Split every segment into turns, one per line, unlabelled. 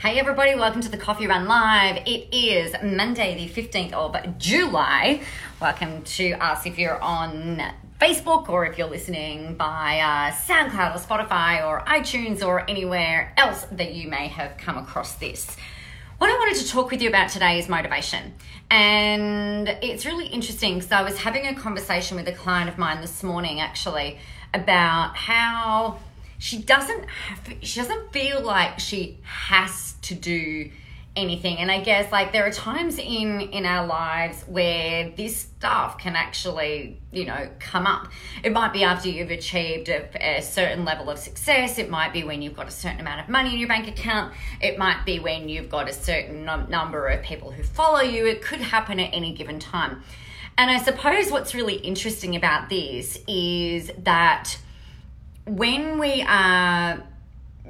Hey everybody, welcome to the Coffee Run Live. It is Monday, the 15th of July. Welcome to us if you're on Facebook or if you're listening by uh, SoundCloud or Spotify or iTunes or anywhere else that you may have come across this. What I wanted to talk with you about today is motivation. And it's really interesting because I was having a conversation with a client of mine this morning actually about how she doesn't have, she doesn't feel like she has to do anything. And i guess like there are times in in our lives where this stuff can actually you know come up. It might be after you've achieved a, a, certain level of success. It might be when you've got a certain amount of money in your bank account. It might be when you've got a certain num- number of people who follow you. It could happen at any given time. And i suppose what's really interesting about this is that when we uh, are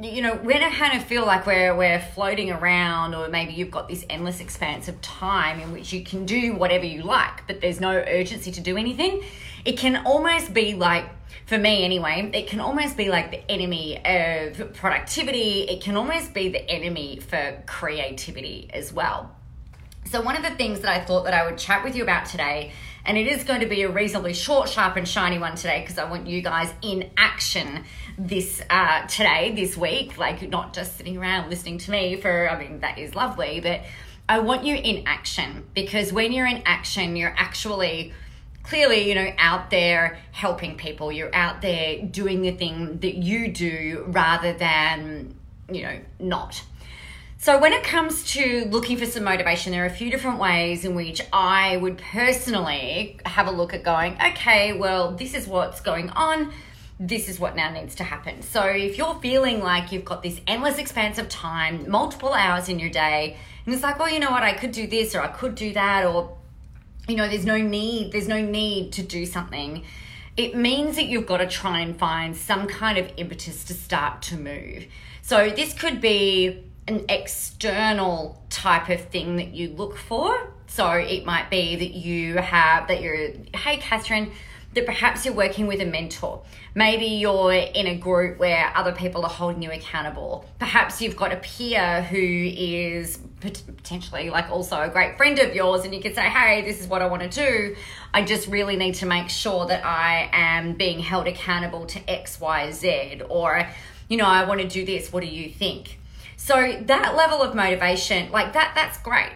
you know when i kind of feel like we're we're floating around or maybe you've got this endless expanse of time in which you can do whatever you like but there's no urgency to do anything it can almost be like for me anyway it can almost be like the enemy of productivity it can almost be the enemy for creativity as well. So one of the things that i thought that i would chat with you about today and it is going to be a reasonably short, sharp, and shiny one today because I want you guys in action this uh, today, this week. Like, not just sitting around listening to me for, I mean, that is lovely, but I want you in action because when you're in action, you're actually clearly, you know, out there helping people. You're out there doing the thing that you do rather than, you know, not. So, when it comes to looking for some motivation, there are a few different ways in which I would personally have a look at going, okay, well, this is what's going on. This is what now needs to happen. So, if you're feeling like you've got this endless expanse of time, multiple hours in your day, and it's like, well, you know what, I could do this or I could do that, or, you know, there's no need, there's no need to do something it means that you've got to try and find some kind of impetus to start to move. So, this could be an external type of thing that you look for. So it might be that you have that you're, hey, Catherine, that perhaps you're working with a mentor. Maybe you're in a group where other people are holding you accountable. Perhaps you've got a peer who is potentially like also a great friend of yours, and you could say, Hey, this is what I want to do. I just really need to make sure that I am being held accountable to X, Y, Z. Or, you know, I want to do this. What do you think? So that level of motivation, like that, that's great.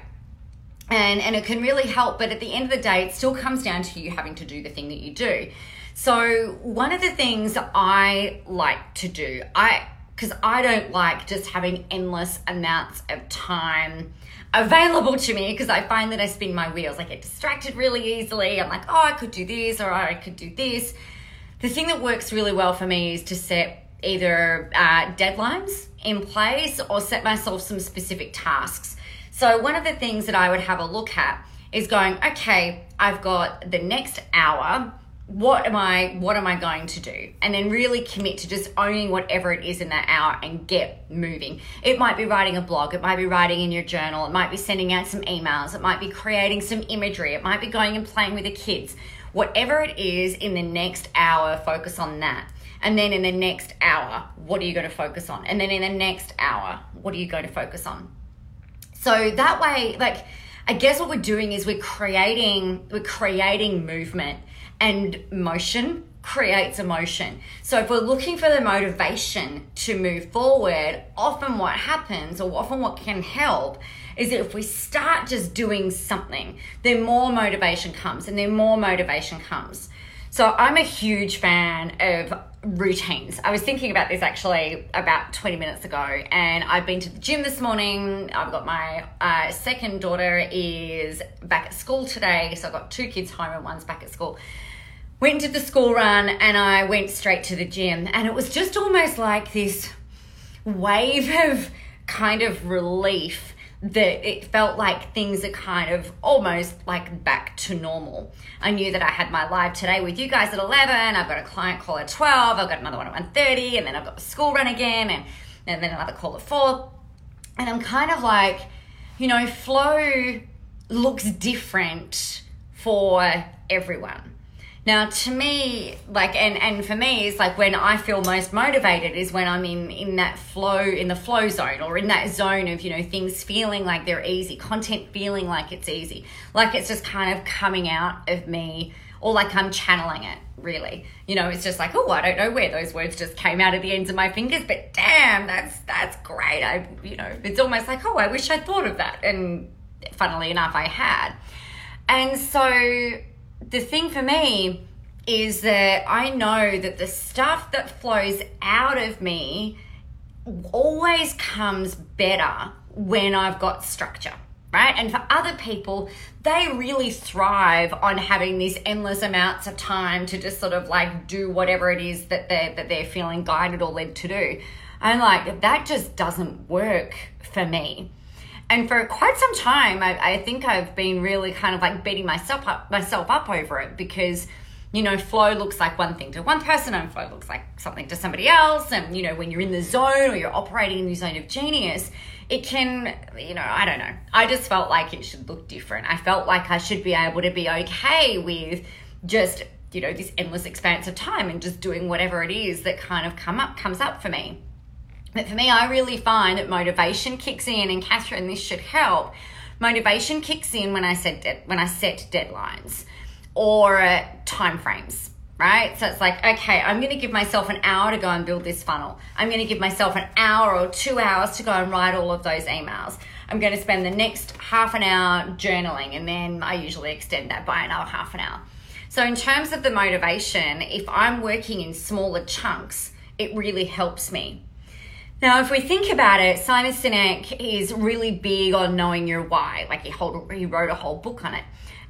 And, and it can really help, but at the end of the day, it still comes down to you having to do the thing that you do. So one of the things I like to do, I because I don't like just having endless amounts of time available to me because I find that I spin my wheels. I get distracted really easily. I'm like, oh, I could do this or I could do this. The thing that works really well for me is to set either uh, deadlines in place or set myself some specific tasks. So, one of the things that I would have a look at is going, okay, I've got the next hour. What am I what am I going to do? And then really commit to just owning whatever it is in that hour and get moving. It might be writing a blog, it might be writing in your journal, it might be sending out some emails, it might be creating some imagery, it might be going and playing with the kids. Whatever it is in the next hour, focus on that. And then in the next hour, what are you going to focus on? And then in the next hour, what are you going to focus on? So that way, like, I guess what we're doing is we're creating we're creating movement and motion creates emotion. So if we're looking for the motivation to move forward, often what happens or often what can help is that if we start just doing something, then more motivation comes and then more motivation comes. So I'm a huge fan of routines. I was thinking about this actually about 20 minutes ago, and I've been to the gym this morning. I've got my uh, second daughter is back at school today, so I've got two kids home and one's back at school. Went to the school run and I went straight to the gym, and it was just almost like this wave of kind of relief that it felt like things are kind of almost like back to normal. I knew that I had my live today with you guys at 11. I've got a client call at 12. I've got another one at 1.30 and then I've got the school run again and, and then another call at 4. And I'm kind of like, you know, flow looks different for everyone. Now, to me, like, and, and for me, it's like when I feel most motivated is when I'm in, in that flow, in the flow zone or in that zone of, you know, things feeling like they're easy, content feeling like it's easy, like it's just kind of coming out of me or like I'm channeling it, really. You know, it's just like, oh, I don't know where those words just came out of the ends of my fingers, but damn, that's, that's great. I, you know, it's almost like, oh, I wish I'd thought of that. And funnily enough, I had. And so, the thing for me is that I know that the stuff that flows out of me always comes better when I've got structure, right? And for other people, they really thrive on having these endless amounts of time to just sort of like do whatever it is that they're that they're feeling guided or led to do. I'm like, that just doesn't work for me and for quite some time I, I, think i've been really kind of like beating myself up myself up over it because you know flow looks like one thing to one person and flow looks like something to somebody else. And you know when you're in the zone or you're operating in the zone of genius it can you know i don't know. I just felt like it should look different. I felt like i should be able to be okay with just you know this endless expanse of time and just doing whatever it is that kind of come up comes up for me but for me, I really find that motivation kicks in, and Catherine, this should help. Motivation kicks in when I set de- when I set deadlines or uh, time frames, right? So it's like, okay, I'm going to give myself an hour to go and build this funnel. I'm going to give myself an hour or two hours to go and write all of those emails. I'm going to spend the next half an hour journaling, and then I usually extend that by another half an hour. So, in terms of the motivation, if I'm working in smaller chunks, it really helps me now, if we think about it, Simon Sinek is really big on knowing your why. Like he, hold, he wrote a whole book on it.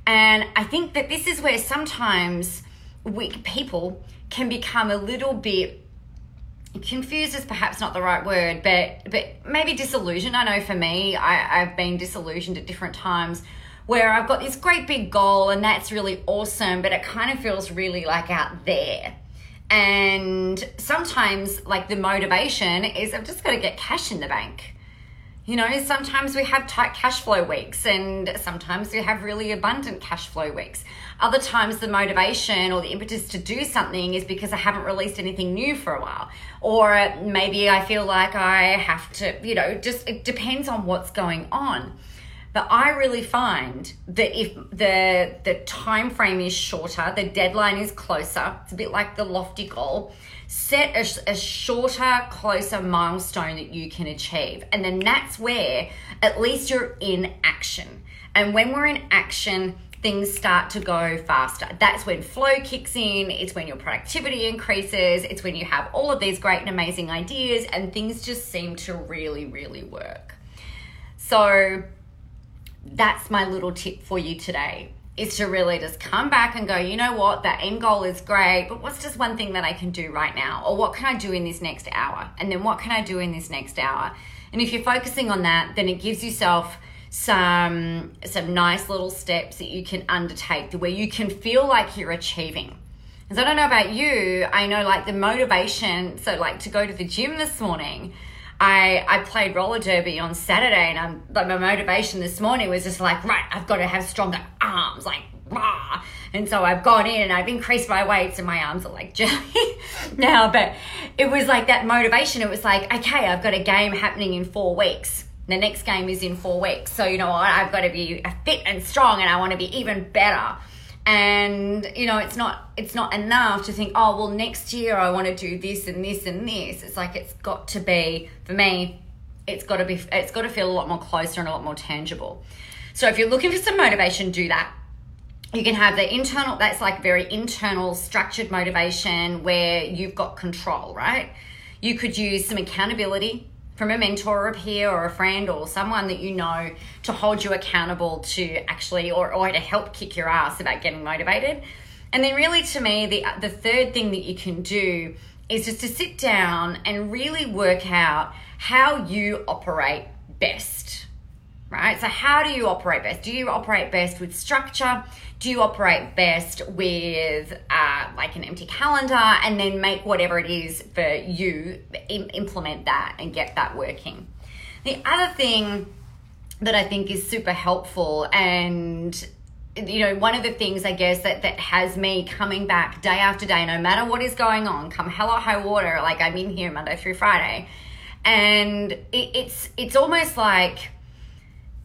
And I think that this is where sometimes we, people can become a little bit confused is perhaps not the right word, but but maybe disillusioned. I know for me, I, I've been disillusioned at different times where I've got this great big goal and that's really awesome, but it kind of feels really like out there. And sometimes, like, the motivation is I've just got to get cash in the bank. You know, sometimes we have tight cash flow weeks, and sometimes we have really abundant cash flow weeks. Other times, the motivation or the impetus to do something is because I haven't released anything new for a while. Or maybe I feel like I have to, you know, just it depends on what's going on. But I really find that if the the time frame is shorter, the deadline is closer. It's a bit like the lofty goal. Set a, a shorter, closer milestone that you can achieve, and then that's where at least you're in action. And when we're in action, things start to go faster. That's when flow kicks in, it's when your productivity increases, it's when you have all of these great and amazing ideas, and things just seem to really, really work. So, that's my little tip for you today is to really just come back and go, you know what, that end goal is great, but what's just one thing that I can do right now? Or what can I do in this next hour? And then what can I do in this next hour? And if you're focusing on that, then it gives yourself some some nice little steps that you can undertake where you can feel like you're achieving. Because I don't know about you, I know like the motivation, so like to go to the gym this morning, I, I played roller derby on Saturday, and I'm like my motivation this morning was just like, right, I've got to have stronger arms, like rah. And so I've gone in and I've increased my weights, and my arms are like jelly now. But it was like that motivation. It was like, okay, I've got a game happening in four weeks. The next game is in four weeks, so you know what? I've got to be fit and strong, and I want to be even better and you know it's not it's not enough to think oh well next year i want to do this and this and this. It's like it's got to be for me it's got to be it's got to feel a lot more closer and a lot more tangible. So if you're looking for some motivation do that. You can have the internal that's like very internal structured motivation where you've got control right? You could use some accountability from a mentor or a peer or a friend or someone that you know to hold you accountable to actually or, or to help kick your ass about getting motivated. And then really to me the the third thing that you can do is just to sit down and really work out how you operate best. Right? So how do you operate best? Do you operate best with structure? do you operate best with uh, like an empty calendar and then make whatever it is for you Im- implement that and get that working the other thing that i think is super helpful and you know, one of the things I guess that that has me coming back day after day, no matter what is going on, come hell or high water. Like I'm in here Monday through Friday, and it, it's it's almost like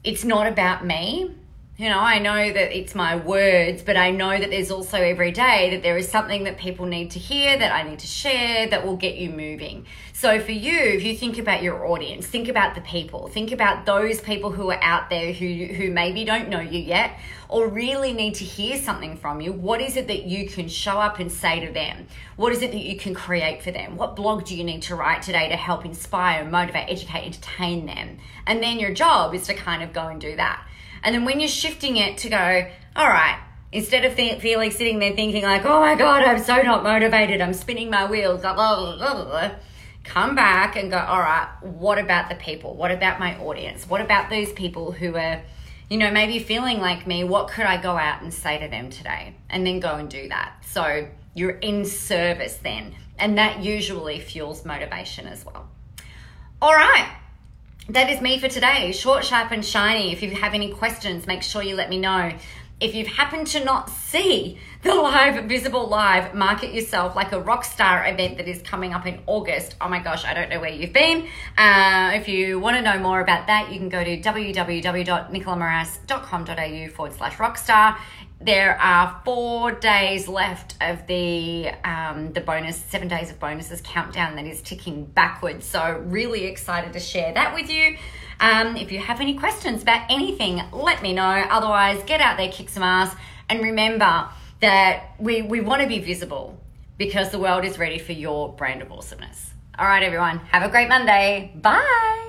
it's not about me you know, I know that it's my words, but I know that there's also every day that there is something that people need to hear, that I need to share, that will get you moving. So for you, if you think about your audience, think about the people, think about those people who are out there who, who maybe don't know you yet or really need to hear something from you. What is it that you can show up and say to them? What is it that you can create for them? What blog do you need to write today to help inspire, motivate, educate, entertain them? And then your job is to kind of go and do that. And then when you're shifting it to go, all right, instead of feeling sitting there thinking like, oh my God, I'm so not motivated, I'm spinning my wheels, blah, blah, blah, come back and go, all right, what about the people? What about my audience? What about those people who are, you know, maybe feeling like me? What could I go out and say to them today? And then go and do that. So you're in service then. And that usually fuels motivation as well. All right that is me for today. Short, sharp, and shiny. If you have any questions, make sure you let me know. If you've happened to not see the live visible live market yourself like a rock star event that is coming up in August, oh my gosh, I don't know where you've been. Uh, if you want to know more about that, you can go to www.nicolamoras.com.au forward slash rockstar there are four days left of the um, the bonus seven days of bonuses countdown that is ticking backwards. So really excited to share that with you. Um, if you have any questions about anything, let me know. Otherwise, get out there, kick some ass, and remember that we we want to be visible because the world is ready for your brand of awesomeness. All right, everyone, have a great Monday. Bye.